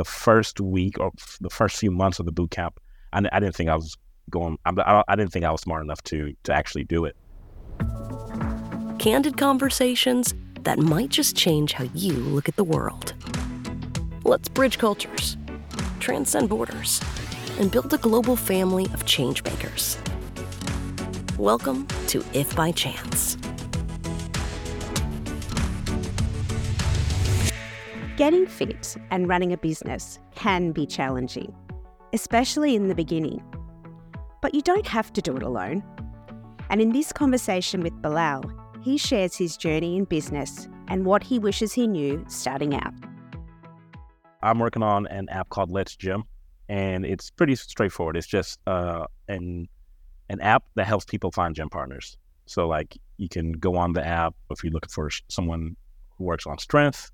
the first week or the first few months of the boot camp, I, I didn't think I was going. I, I didn't think I was smart enough to to actually do it. Candid conversations that might just change how you look at the world. Let's bridge cultures, transcend borders, and build a global family of changemakers. Welcome to If by Chance. Getting fit and running a business can be challenging, especially in the beginning. But you don't have to do it alone. And in this conversation with Belal, he shares his journey in business and what he wishes he knew starting out. I'm working on an app called Let's Gym, and it's pretty straightforward. It's just uh, an an app that helps people find gym partners. So like you can go on the app if you're looking for someone who works on strength,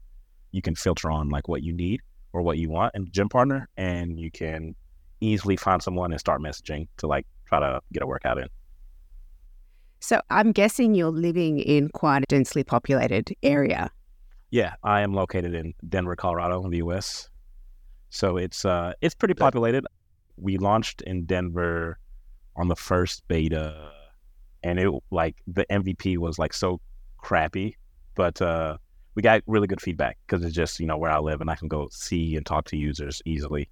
you can filter on like what you need or what you want in gym partner, and you can easily find someone and start messaging to like try to get a workout in. So I'm guessing you're living in quite a densely populated area. Yeah, I am located in Denver, Colorado, in the U.S. So it's uh it's pretty populated. We launched in Denver on the first beta, and it like the MVP was like so crappy, but uh we got really good feedback because it's just you know where I live and I can go see and talk to users easily.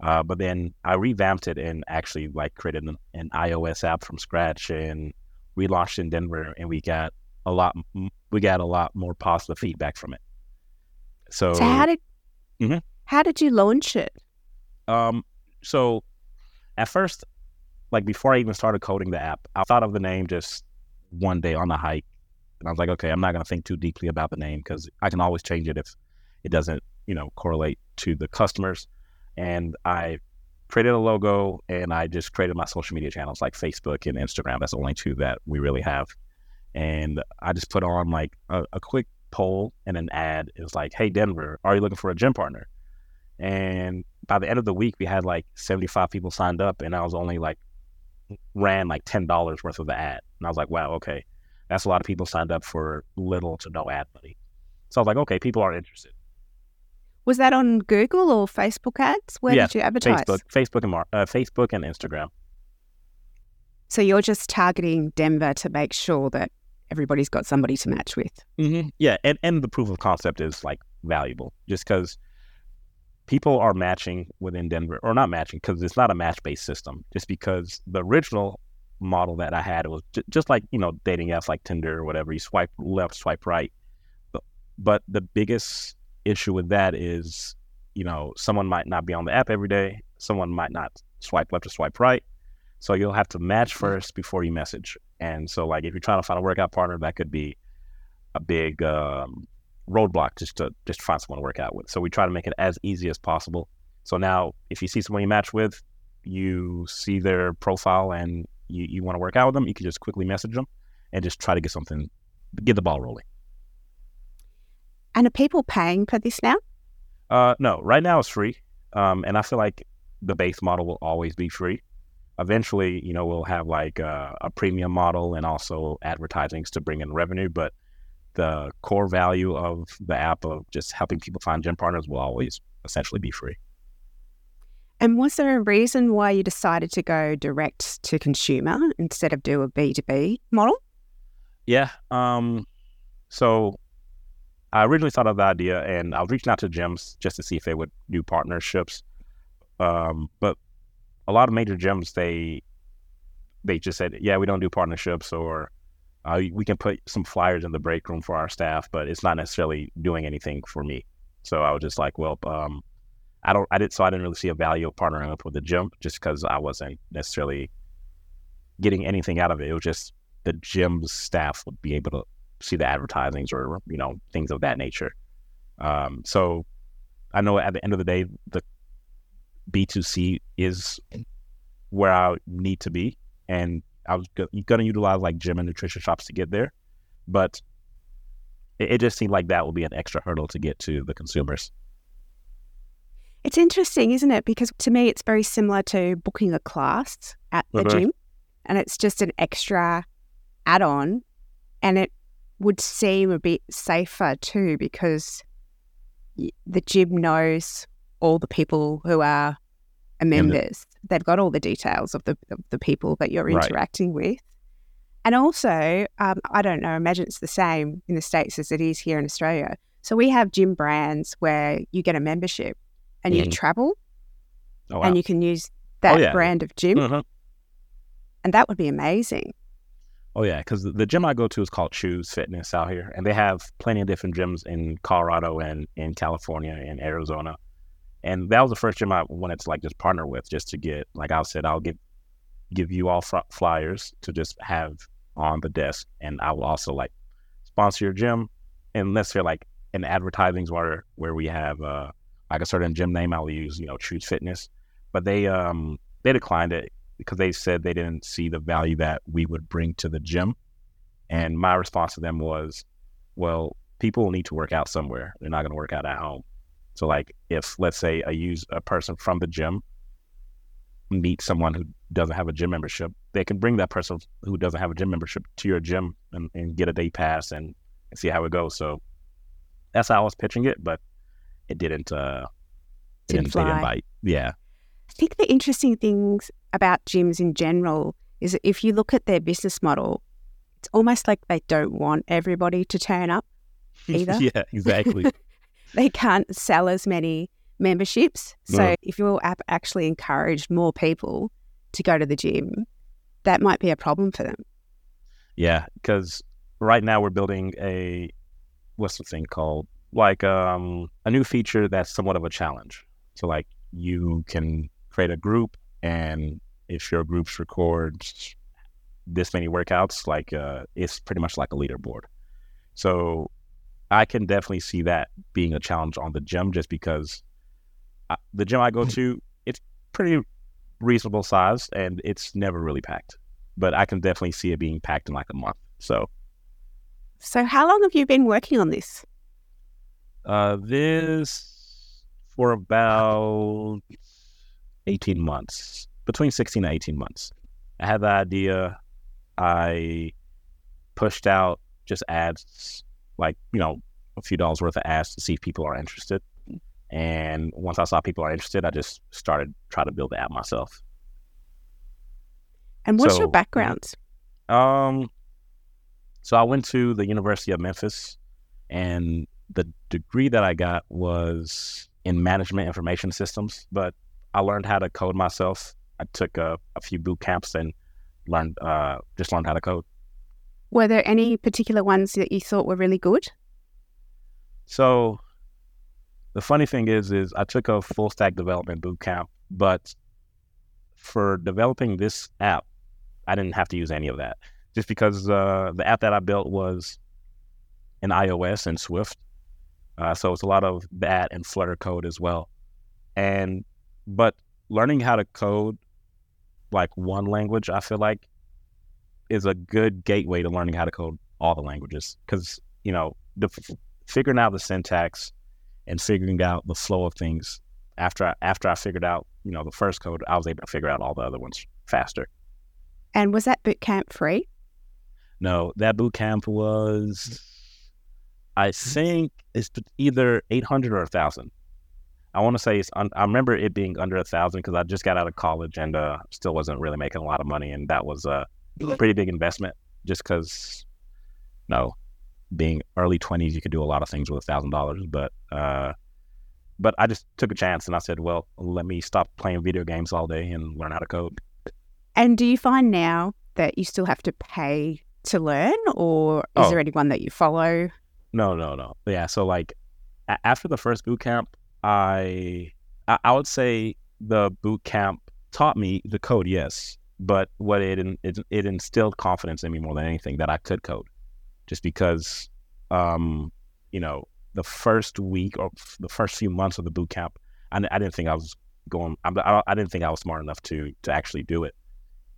Uh, but then I revamped it and actually like created an, an, iOS app from scratch and we launched in Denver and we got a lot we got a lot more positive feedback from it. So, so how did mm-hmm. how did you launch it? Um, so at first, like before I even started coding the app, I thought of the name just one day on a hike and I was like, okay, I'm not going to think too deeply about the name because I can always change it if it doesn't, you know, correlate to the customers. And I created a logo and I just created my social media channels like Facebook and Instagram. That's the only two that we really have. And I just put on like a, a quick poll and an ad. It was like, hey, Denver, are you looking for a gym partner? And by the end of the week, we had like 75 people signed up, and I was only like ran like $10 worth of the ad. And I was like, wow, okay that's a lot of people signed up for little to no ad money. So I was like, okay, people are interested. Was that on Google or Facebook ads? Where yeah, did you advertise? Facebook, Facebook and uh, Facebook and Instagram. So you're just targeting Denver to make sure that everybody's got somebody to match with. Mm-hmm. Yeah, and and the proof of concept is like valuable, just because people are matching within Denver, or not matching because it's not a match based system. Just because the original model that I had. It was j- just like, you know, dating apps like Tinder or whatever. You swipe left, swipe right. But, but the biggest issue with that is, you know, someone might not be on the app every day. Someone might not swipe left or swipe right. So you'll have to match mm-hmm. first before you message. And so, like, if you're trying to find a workout partner, that could be a big um, roadblock just to just find someone to work out with. So we try to make it as easy as possible. So now, if you see someone you match with, you see their profile and you, you want to work out with them, you can just quickly message them and just try to get something, get the ball rolling. And are people paying for this now? Uh, no, right now it's free. Um, and I feel like the base model will always be free. Eventually, you know, we'll have like uh, a premium model and also advertisings to bring in revenue. But the core value of the app of just helping people find gym partners will always essentially be free. And was there a reason why you decided to go direct to consumer instead of do a B2B model? Yeah. Um, so I originally thought of the idea and I was reaching out to gyms just to see if they would do partnerships. Um, but a lot of major gyms, they they just said, yeah, we don't do partnerships or uh, we can put some flyers in the break room for our staff, but it's not necessarily doing anything for me. So I was just like, well, um, I don't, I didn't, so I didn't really see a value of partnering up with the gym just because I wasn't necessarily getting anything out of it. It was just the gym's staff would be able to see the advertisings or, you know, things of that nature. Um, so I know at the end of the day, the B2C is where I need to be. And I was go- going to utilize like gym and nutrition shops to get there. But it, it just seemed like that would be an extra hurdle to get to the consumers. It's interesting, isn't it? Because to me, it's very similar to booking a class at the mm-hmm. gym, and it's just an extra add on. And it would seem a bit safer too because the gym knows all the people who are members. They've got all the details of the of the people that you're Right. interacting with. And also, um, I don't know, imagine it's the same in the States as it is here in Australia. So we have gym brands where you get a membership and you Mhm. travel Oh, wow. and you can use that yeah. brand of gym. Mhm. And that would be amazing. Oh yeah, because the gym I go to is called Chuze Fitness out here, and they have plenty of different gyms in Colorado and in California and Arizona. And that was the first gym I wanted to like just partner with, just to get like I said, I'll give give you all fr- flyers to just have on the desk, and I will also like sponsor your gym, unless they're like in advertisings where where we have uh like a certain gym name, I will use you know Chuze Fitness, but they um they declined it because they said they didn't see the value that we would bring to the gym. And my response to them was, well, people need to work out somewhere. They're not going to work out at home. So, like, if let's say I use a person from the gym meet someone who doesn't have a gym membership, they can bring that person who doesn't have a gym membership to your gym and, and get a day pass and, and see how it goes. So that's how I was pitching it, but it didn't. Uh, Didn't didn't, they didn't fly. bite. Yeah. I think the interesting things about gyms in general is that if you look at their business model, it's almost like they don't want everybody to turn up. Either. yeah, exactly. They can't sell as many memberships. So No. if your app actually encouraged more people to go to the gym, that might be a problem for them. Yeah, because right now we're building a what's the thing called? Like um a new feature that's somewhat of a challenge. So like you can create a group and if your groups record this many workouts, like uh it's pretty much like a leaderboard. So I can definitely see that being a challenge on the gym just because I, the gym I go to, it's pretty reasonable size and it's never really packed. But I can definitely see it being packed in like a month. So So how long have you been working on this? Uh, this for about 18 months, between 16 and 18 months. I had the idea. I pushed out just ads, like, you know, a few dollars worth of ads to see if people are interested. And once I saw people are interested, I just started trying to build the app myself. And what's your So- background? Um, so I went to the University of Memphis, and the degree that I got was in management information systems. But I learned how to code myself. I took a, a few boot camps and learned uh, just learned how to code. Were there any particular ones that you thought were really good? So the funny thing is, is I took a full stack development boot camp, but for developing this app, I didn't have to use any of that, just because uh, the app that I built was in iOS and Swift, uh, so it's a lot of that and Flutter code as well. And but learning how to code like one language, I feel like, is a good gateway to learning how to code all the languages because you know the figuring out the syntax and figuring out the flow of things after I, after I figured out you know the first code I was able to figure out all the other ones faster. And was that boot camp free? No, that boot camp was I think it's either 800 or 1000. I want to say it's un- I remember it being under a thousand because I just got out of college and uh, still wasn't really making a lot of money, and that was a pretty big investment. Just because, no, being early twenties, you could do a lot of things with a thousand dollars. But, uh, but I just took a chance and I said, well, let me stop playing video games all day and learn how to code. And do you find now that you still have to pay to learn, or is Oh. there anyone that you follow? No, no, no. Yeah. So like a- after the first boot camp, I, I would say the boot camp taught me the code, yes, but what it in- it, it instilled confidence in me more than anything that I could code, just because, um, you know, the first week or f- the first few months of the boot camp, I, I didn't think I was going. I, I, didn't think I was smart enough to to actually do it.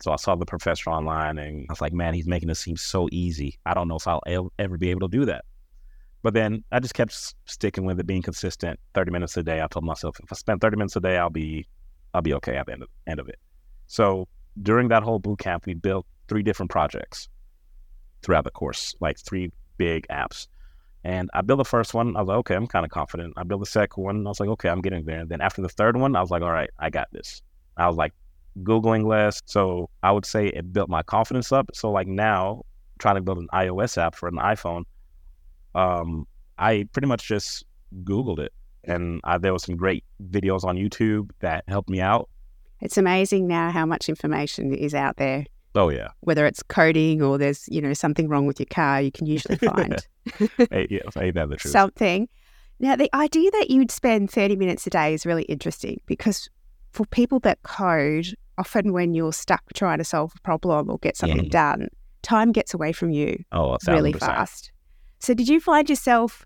So I saw the professor online, and I was like, man, he's making it seem so easy. I don't know if I'll ever be able to do that. But then I just kept sticking with it, being consistent. Thirty minutes a day. I told myself if I spend thirty minutes a day, I'll be, I'll be okay at the end of, end of it. So during that whole boot camp, we built three different projects throughout the course, like three big apps. And I built the first one. I was like, okay, I'm kind of confident. I built the second one. I was like, okay, I'm getting there. And then after the third one, I was like, all right, I got this. I was like Googling less. So I would say it built my confidence up. So like now, trying to build an iOS app for an iPhone, um, I pretty much just Googled it. And I, there were some great videos on YouTube that helped me out. It's amazing now how much information is out there. Oh yeah. Whether it's coding or there's, you know, something wrong with your car, you can usually find hey, yeah, ain't that the truth? something. Now, the idea that you'd spend 30 minutes a day is really interesting because for people that code, often when you're stuck trying to solve a problem or get something Mhm. done, time gets away from you oh, really fast. So, did you find yourself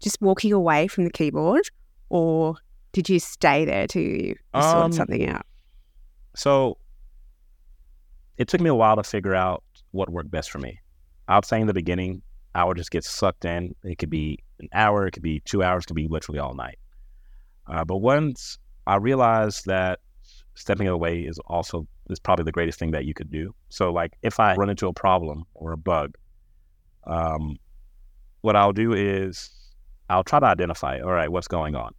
just walking away from the keyboard or did you stay there till you you Um, sorted something out? So it took me a while to figure out what worked best for me. I would say in the beginning, I would just get sucked in. It could be an hour, it could be two hours, it could be literally all night. Uh, but once I realized that stepping away is also is probably the greatest thing that you could do. So like if I run into a problem or a bug, um, what I'll do is I'll try to identify, all right, what's going on.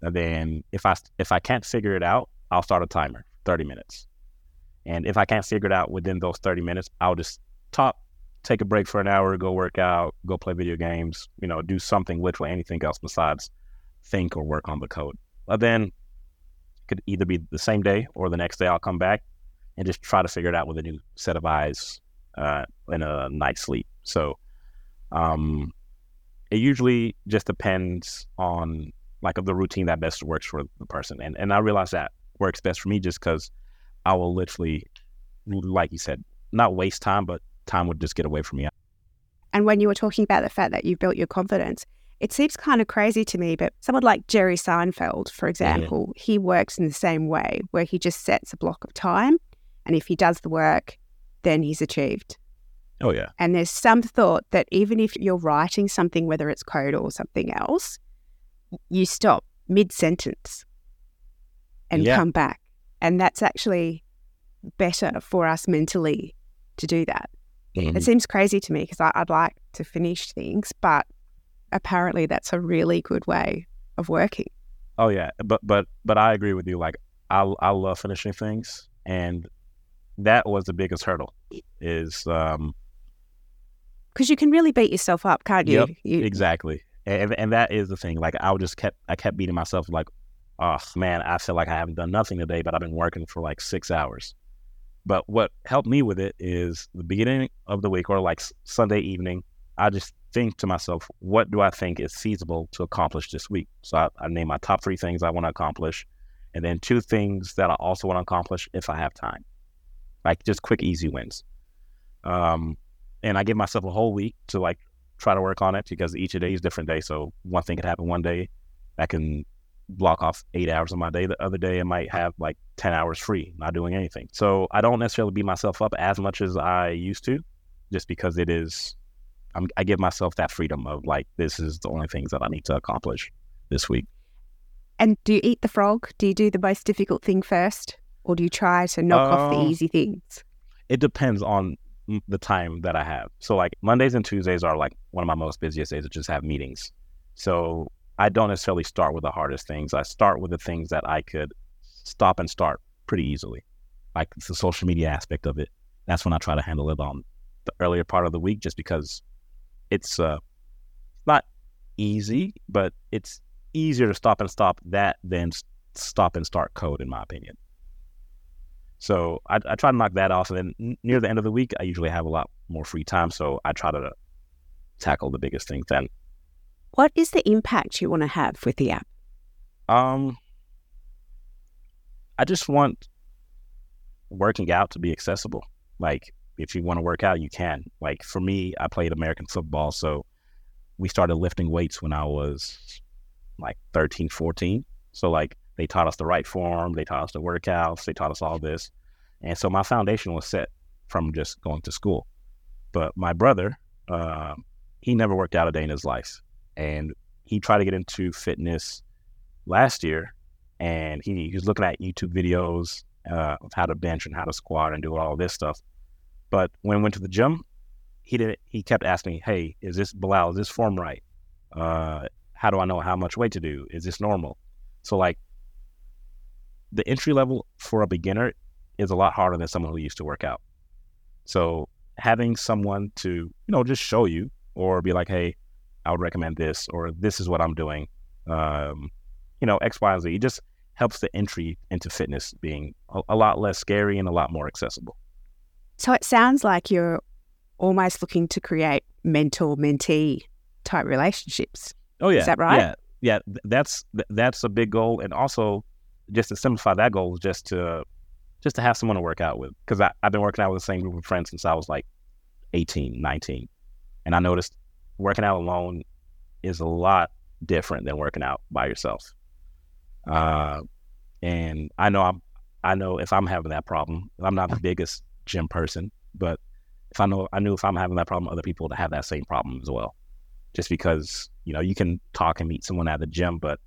And then if I if I can't figure it out, I'll start a timer, 30 minutes. And if I can't figure it out within those 30 minutes, I'll just top, take a break for an hour, go work out, go play video games, you know, do something which literally anything else besides think or work on the code. But then could either be the same day or the next day I'll come back and just try to figure it out with a new set of eyes uh, and a night's sleep. So um, it usually just depends on like of the routine that best works for the person. And and I realize that works best for me just because I will literally, like you said, not waste time, but time would just get away from me. And when you were talking about the fact that you built your confidence, it seems kind of crazy to me, but someone like Jerry Seinfeld, for example, he works in the same way where he just sets a block of time. And if he does the work, then he's achieved. Oh yeah, And there's some thought that even if you're writing something, whether it's code or something else, you stop mid sentence and Yeah. come back. And that's actually better for us mentally to do that. Mhm. It seems crazy to me because I'd like to finish things, but apparently that's a really good way of working. oh yeah. But but but I agree with you. Like I I love finishing things, and that was the biggest hurdle. Is um Because you can really beat yourself up, can't you? Yep, you Exactly. And and that is the thing. Like I just kept I kept beating myself like, oh man, I feel like I haven't done nothing today, but I've been working for like six hours. But what helped me with it is the beginning of the week or like Sunday evening, I just think to myself, what do I think is feasible to accomplish this week? So I, I name my top three things I want to accomplish, and then two things that I also want to accomplish if I have time, like just quick, easy wins. Um, and I give myself a whole week to like try to work on it because each day is a different day. So one thing could happen one day that can block off eight hours of my day. The other day I might have like 10 hours free, not doing anything. So I don't necessarily beat myself up as much as I used to just because it is, I'm, I give myself that freedom of like, this is the only things that I need to accomplish this week. And do you eat the frog? Do you do the most difficult thing first? Or do you try to knock off the Uh, easy things? It depends on the time that I have. So like Mondays and Tuesdays are like one of my most busiest days to just have meetings. So I don't necessarily start with the hardest things. I start with the things that I could stop and start pretty easily, like the social media aspect of it. That's when I try to handle it on the earlier part of the week, just because it's uh, not easy, but it's easier to stop and stop that than stop and start code, in my opinion. So I, I try to knock that off, and then near the end of the week, I usually have a lot more free time. So I try to tackle the biggest things then. What is the impact you want to have with the app? Um, I just want working out to be accessible. Like, if you want to work out, you can. Like, for me, I played American football. So we started lifting weights when I was like 13, 14. So, like, they taught us the right form, they taught us the workouts, they taught us all this. And so my foundation was set from just going to school. But my brother, uh, he never worked out a day in his life. And he tried to get into fitness last year, and he, he was looking at YouTube videos uh, of how to bench and how to squat and do all this stuff. But when we went to the gym, he didn't. He kept asking me, "Hey, is this Belal? Is this form right? Uh, how do I know how much weight to do? Is this normal?" So like, the entry level for a beginner is a lot harder than someone who used to work out. So having someone to you know just show you or be like, "Hey, I would recommend this," or "This is what I'm doing," um, you know, X, Y, and Z. It just helps the entry into fitness being a, a lot less scary and a lot more accessible. So it sounds like you're almost looking to create mentor mentee type relationships. Oh yeah, Is that right? Yeah, yeah. That's that's a big goal, and also just to simplify that goal is just to just to have someone to work out with because I've been working out with the same group of friends since I was like 18, 19. and I noticed working out alone is a lot different than working out by yourself. Uh, and I know I'm I know if I'm having that problem, I'm not the biggest gym person, but if I know I knew if I'm having that problem, other people to have that same problem as well. Just because you know you can talk and meet someone at the gym, but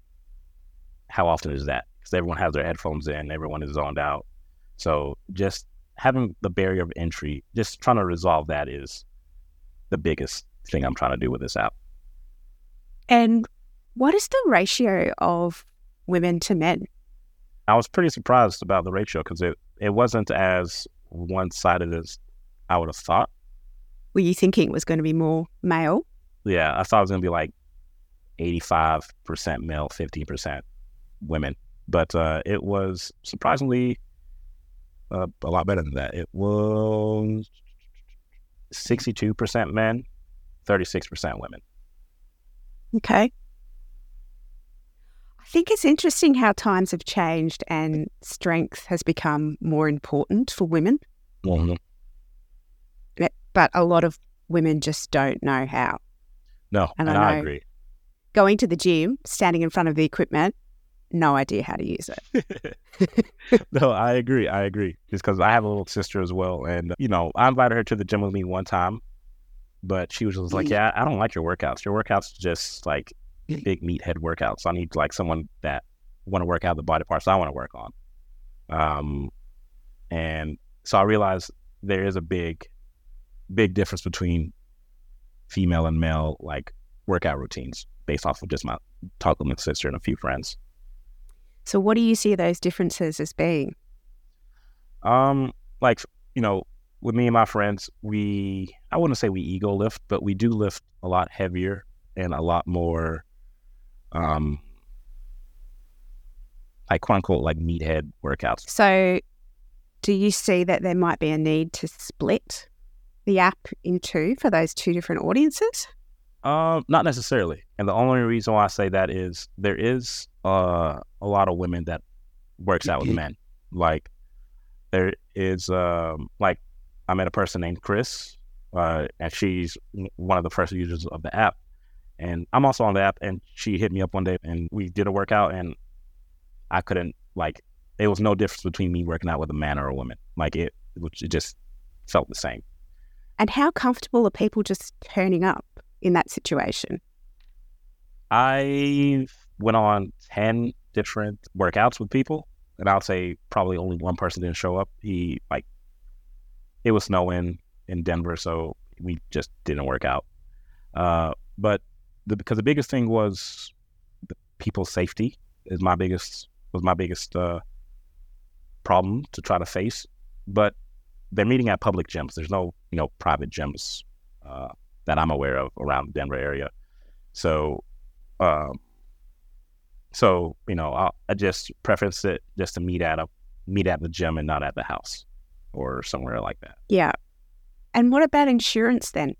how often is that? Because everyone has their headphones in, everyone is zoned out. So just having the barrier of entry, just trying to resolve that is the biggest thing I'm trying to do with this app. And what is the ratio of women to men? I was pretty surprised about the ratio because it, it wasn't as one sided as I would have thought. Were you thinking it was going to be more male? Yeah, I thought it was going to be like 85% male, 15% women. But uh, it was surprisingly uh, a lot better than that. It was 62% men, 36% women. Okay. I think it's interesting how times have changed and strength has become more important for women, Mhm. but a lot of women just don't know how. No, And and, I I, agree. Going to the gym, standing in front of the equipment, no idea how to use it. no, I agree. I agree. Just because I have a little sister as well, and you know, I invited her to the gym with me one time, but she was just like, "Yeah, I don't like your workouts. Your workouts just like big meathead workouts. I need like someone that want to work out the body parts I want to work on." Um, and so I realized there is a big, big difference between female and male like workout routines based off of just my talking with my sister and a few friends. So, what do you see those differences as being? Um, like you know, with me and my friends, we I wouldn't say we ego lift, but we do lift a lot heavier and a lot more, um, like quote unquote like meathead workouts. So, do you see that there might be a need to split the app in two for those two different audiences? Um, not necessarily. And the only reason why I say that is there is uh a lot of women that works out with men. Like there is um like I met a person named Chris, uh, and she's one of the first users of the app. And I'm also on the app, and she hit me up one day, and we did a workout, and I couldn't like. There was no difference between me working out with a man or a woman. Like it, which it just felt the same. And how comfortable are people just turning up in that situation? I went on 10 different workouts with people, and I'll say probably only one person didn't show up. He, like, it was snowing in Denver, so we just didn't work out. Uh, but the, because the biggest thing was the people's safety is my biggest was my biggest uh, problem to try to face. But they're meeting at public gyms. There's no you know private gyms uh, that I'm aware of around the Denver area. So um, so you know, I'll, I just preference it just to meet at a meet at the gym and not at the house or somewhere like that. Yeah. And what about insurance then?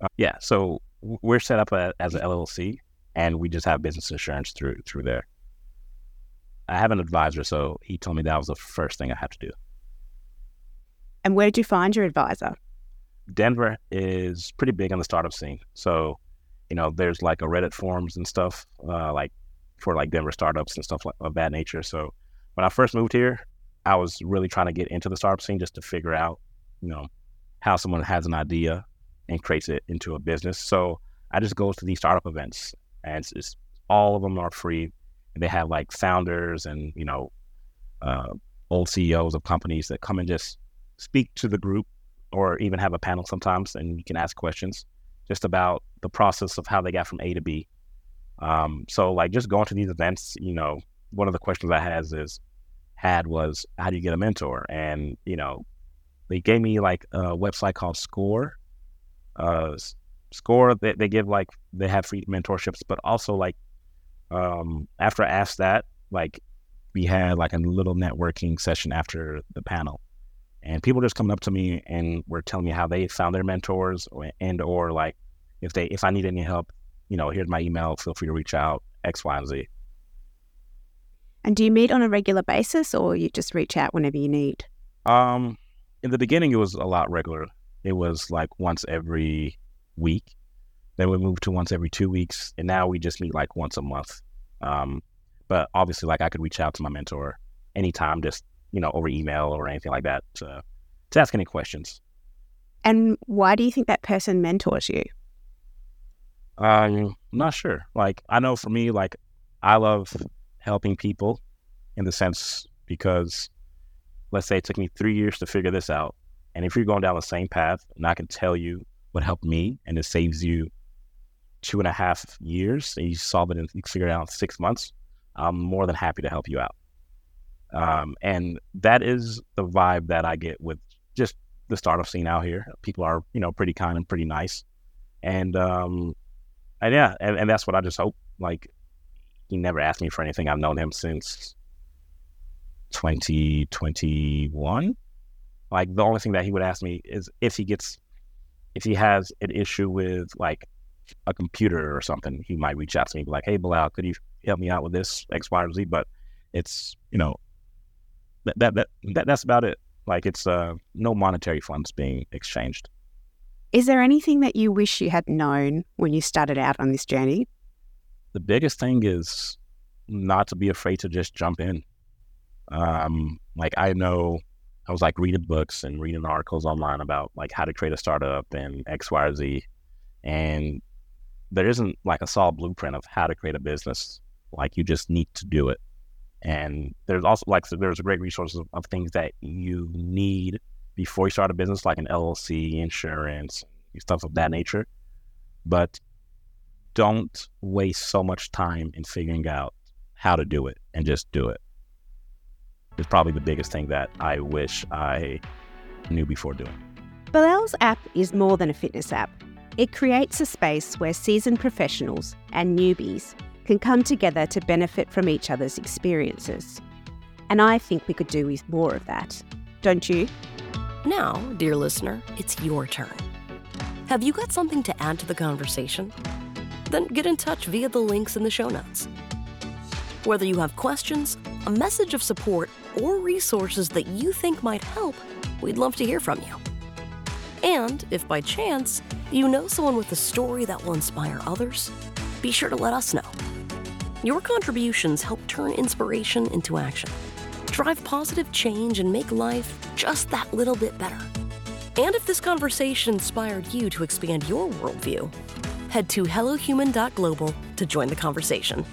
Uh, yeah, so we're set up a, as an LLC, and we just have business insurance through through there. I have an advisor, so he told me that was the first thing I had to do. And where did you find your advisor? Denver is pretty big on the startup scene. So, you know, there's like a Reddit forums and stuff, uh, like for like Denver startups and stuff like of that nature. So when I first moved here, I was really trying to get into the startup scene just to figure out, you know, how someone has an idea and creates it into a business. So I just go to these startup events and it's, it's all of them are free. And they have like founders and, you know, uh, old CEOs of companies that come and just speak to the group or even have a panel sometimes, and you can ask questions just about the process of how they got from A to B. Um, so like just going to these events, you know, one of the questions I has is had was how do you get a mentor? And you know, they gave me like a website called Score. Uh, Score they, they give like they have free mentorships, but also like um, after I asked that, like we had like a little networking session after the panel, and people just coming up to me and were telling me how they found their mentors or, and or like if they if I need any help, you know, here's my email. Feel free to reach out. X, Y, and Z. And do you meet on a regular basis, or you just reach out whenever you need? Um, in the beginning, it was a lot regular. It was like once every week. Then we moved to once every two weeks, and now we just meet like once a month. Um, but obviously, like I could reach out to my mentor anytime, just you know, over email or anything like that to, to ask any questions. And why do you think that person mentors you? I'm not sure. Like I know for me, like I love helping people in the sense because let's say it took me three years to figure this out. And if you're going down the same path and I can tell you what helped me and it saves you two and a half years and you solve it and you figure it out in six months, I'm more than happy to help you out. Um, and that is the vibe that I get with just the startup scene out here. People are, you know, pretty kind and pretty nice. And, um, and yeah, and, and that's what I just hope. Like, he never asked me for anything. I've known him since 2021. Like, the only thing that he would ask me is if he gets, if he has an issue with like a computer or something, he might reach out to me, be like, hey, Belal, could you help me out with this X, Y, or Z? But it's, you know, that, that, that, that that's about it. Like, it's uh, no monetary funds being exchanged. Is there anything that you wish you had known when you started out on this journey? The biggest thing is not to be afraid to just jump in. Um, like I know I was like reading books and reading articles online about like how to create a startup and X, Y, or Z. And there isn't like a solid blueprint of how to create a business. Like you just need to do it. And there's also like so there's a great resource of, of things that you need before you start a business, like an LLC, insurance, stuff of that nature. But don't waste so much time in figuring out how to do it and just do it. It's probably the biggest thing that I wish I knew before doing. Belal's app is more than a fitness app. It creates a space where seasoned professionals and newbies can come together to benefit from each other's experiences. And I think we could do with more of that. Don't you? Now, dear listener, it's your turn. Have you got something to add to the conversation? Then get in touch via the links in the show notes. Whether you have questions, a message of support, or resources that you think might help, we'd love to hear from you. And if by chance you know someone with a story that will inspire others, be sure to let us know. Your contributions help turn inspiration into action drive positive change and make life just that little bit better. And if this conversation inspired you to expand your worldview, head to hellohuman.global to join the conversation.